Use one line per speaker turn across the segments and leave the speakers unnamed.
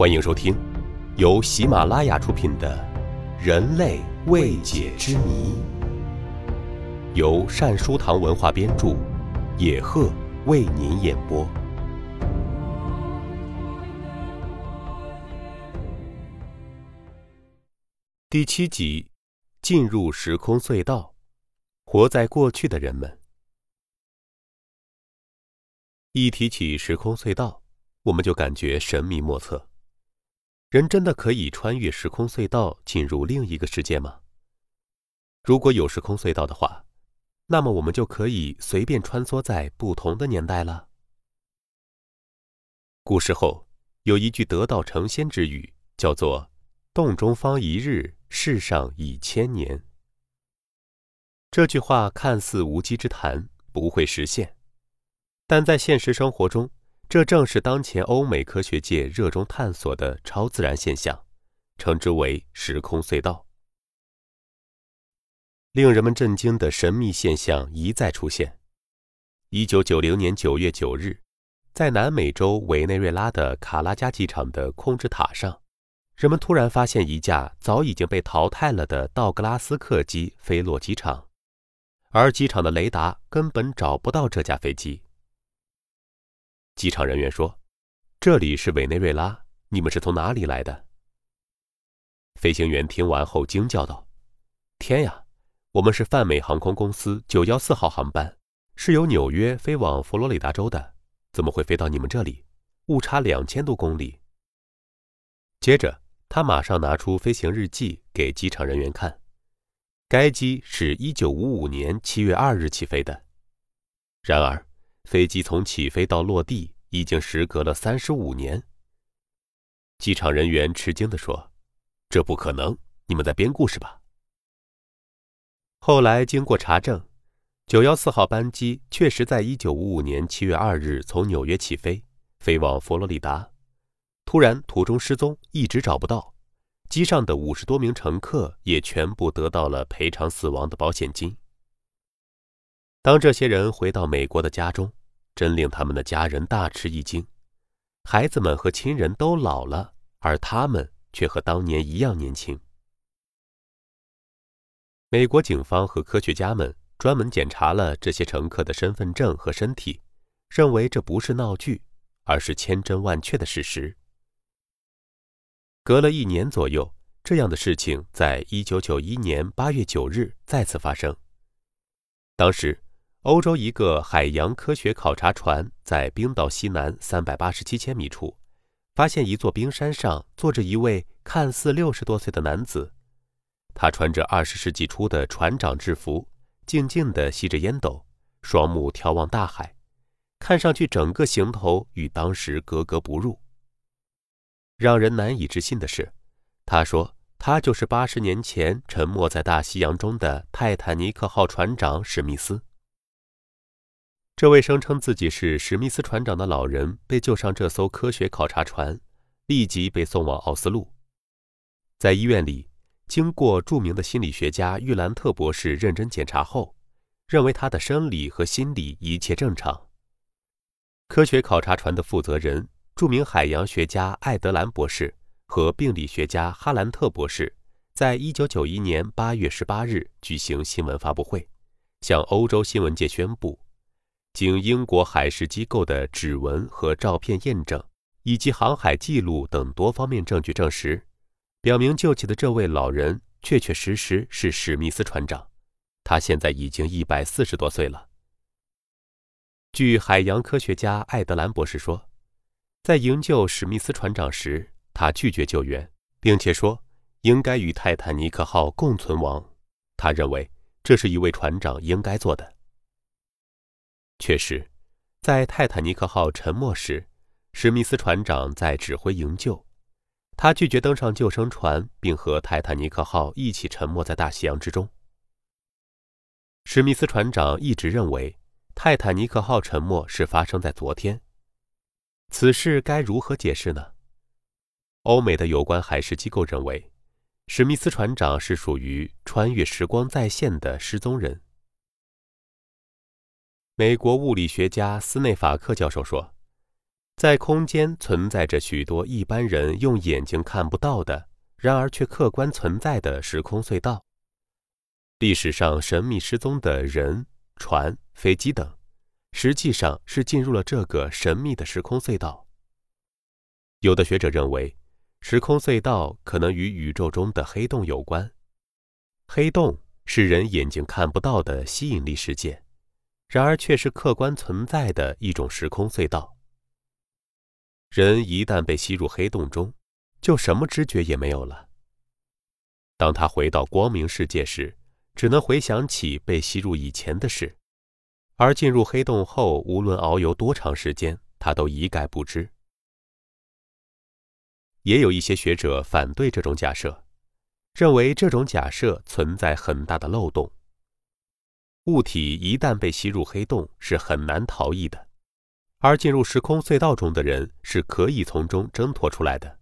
欢迎收听，由喜马拉雅出品的《人类未解之谜》，由善书堂文化编著，野鹤为您演播。第七集：进入时空隧道，活在过去的人们。一提起时空隧道，我们就感觉神秘莫测。人真的可以穿越时空隧道进入另一个世界吗？如果有时空隧道的话，那么我们就可以随便穿梭在不同的年代了。古时候有一句得道成仙之语，叫做“洞中方一日，世上已千年”。这句话看似无稽之谈，不会实现，但在现实生活中。这正是当前欧美科学界热衷探索的超自然现象，称之为时空隧道。令人们震惊的神秘现象一再出现。一九九零年九月九日，在南美洲委内瑞拉的卡拉加机场的控制塔上，人们突然发现一架早已经被淘汰了的道格拉斯客机飞落机场，而机场的雷达根本找不到这架飞机。机场人员说：“这里是委内瑞拉，你们是从哪里来的？”飞行员听完后惊叫道：“天呀，我们是泛美航空公司九幺四号航班，是由纽约飞往佛罗里达州的，怎么会飞到你们这里？误差两千多公里。”接着，他马上拿出飞行日记给机场人员看，该机是一九五五年七月二日起飞的，然而。飞机从起飞到落地已经时隔了三十五年。机场人员吃惊地说：“这不可能，你们在编故事吧？”后来经过查证，九幺四号班机确实在一九五五年七月二日从纽约起飞，飞往佛罗里达，突然途中失踪，一直找不到。机上的五十多名乘客也全部得到了赔偿死亡的保险金。当这些人回到美国的家中，真令他们的家人大吃一惊。孩子们和亲人都老了，而他们却和当年一样年轻。美国警方和科学家们专门检查了这些乘客的身份证和身体，认为这不是闹剧，而是千真万确的事实。隔了一年左右，这样的事情在一九九一年八月九日再次发生。当时。欧洲一个海洋科学考察船在冰岛西南三百八十七千米处，发现一座冰山上坐着一位看似六十多岁的男子。他穿着二十世纪初的船长制服，静静地吸着烟斗，双目眺望大海，看上去整个行头与当时格格不入。让人难以置信的是，他说他就是八十年前沉没在大西洋中的泰坦尼克号船长史密斯。这位声称自己是史密斯船长的老人被救上这艘科学考察船，立即被送往奥斯陆。在医院里，经过著名的心理学家玉兰特博士认真检查后，认为他的生理和心理一切正常。科学考察船的负责人、著名海洋学家艾德兰博士和病理学家哈兰特博士，在一九九一年八月十八日举行新闻发布会，向欧洲新闻界宣布。经英国海事机构的指纹和照片验证，以及航海记录等多方面证据证实，表明救起的这位老人确确实实是史密斯船长。他现在已经一百四十多岁了。据海洋科学家艾德兰博士说，在营救史密斯船长时，他拒绝救援，并且说应该与泰坦尼克号共存亡。他认为这是一位船长应该做的。确实，在泰坦尼克号沉没时，史密斯船长在指挥营救。他拒绝登上救生船，并和泰坦尼克号一起沉没在大西洋之中。史密斯船长一直认为泰坦尼克号沉没是发生在昨天。此事该如何解释呢？欧美的有关海事机构认为，史密斯船长是属于穿越时光再现的失踪人。美国物理学家斯内法克教授说，在空间存在着许多一般人用眼睛看不到的，然而却客观存在的时空隧道。历史上神秘失踪的人、船、飞机等，实际上是进入了这个神秘的时空隧道。有的学者认为，时空隧道可能与宇宙中的黑洞有关。黑洞是人眼睛看不到的吸引力事件，然而却是客观存在的一种时空隧道。人一旦被吸入黑洞中，就什么知觉也没有了。当他回到光明世界时，只能回想起被吸入以前的事，而进入黑洞后，无论遨游多长时间，他都一概不知。也有一些学者反对这种假设，认为这种假设存在很大的漏洞。物体一旦被吸入黑洞，是很难逃逸的。而进入时空隧道中的人是可以从中挣脱出来的。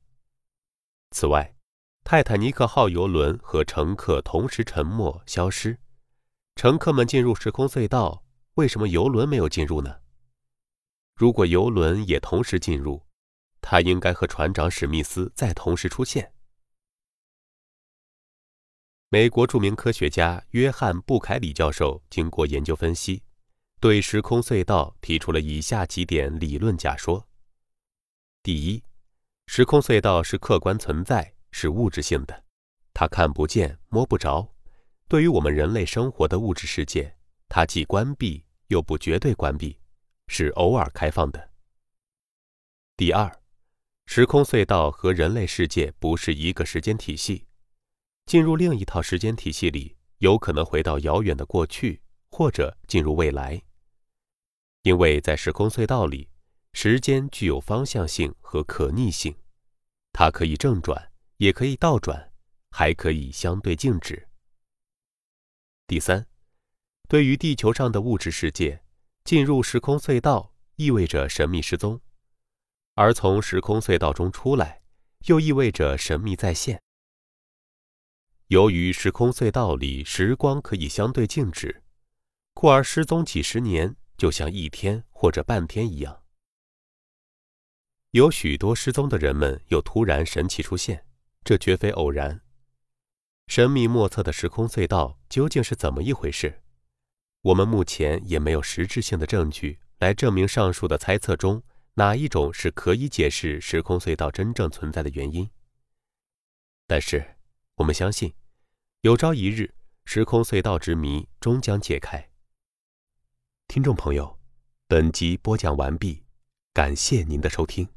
此外，泰坦尼克号游轮和乘客同时沉没消失，乘客们进入时空隧道，为什么游轮没有进入呢？如果游轮也同时进入，他应该和船长史密斯在同时出现。美国著名科学家约翰布凯里教授经过研究分析。对时空隧道提出了以下几点理论假说：第一，时空隧道是客观存在，是物质性的，它看不见、摸不着。对于我们人类生活的物质世界，它既关闭又不绝对关闭，是偶尔开放的。第二，时空隧道和人类世界不是一个时间体系，进入另一套时间体系里，有可能回到遥远的过去，或者进入未来。因为在时空隧道里，时间具有方向性和可逆性，它可以正转，也可以倒转，还可以相对静止。第三，对于地球上的物质世界，进入时空隧道意味着神秘失踪，而从时空隧道中出来，又意味着神秘再现。由于时空隧道里时光可以相对静止，故而失踪几十年。就像一天或者半天一样，有许多失踪的人们又突然神奇出现，这绝非偶然。神秘莫测的时空隧道究竟是怎么一回事？我们目前也没有实质性的证据来证明上述的猜测中哪一种是可以解释时空隧道真正存在的原因。但是，我们相信，有朝一日，时空隧道之谜终将解开。听众朋友，本集播讲完毕，感谢您的收听。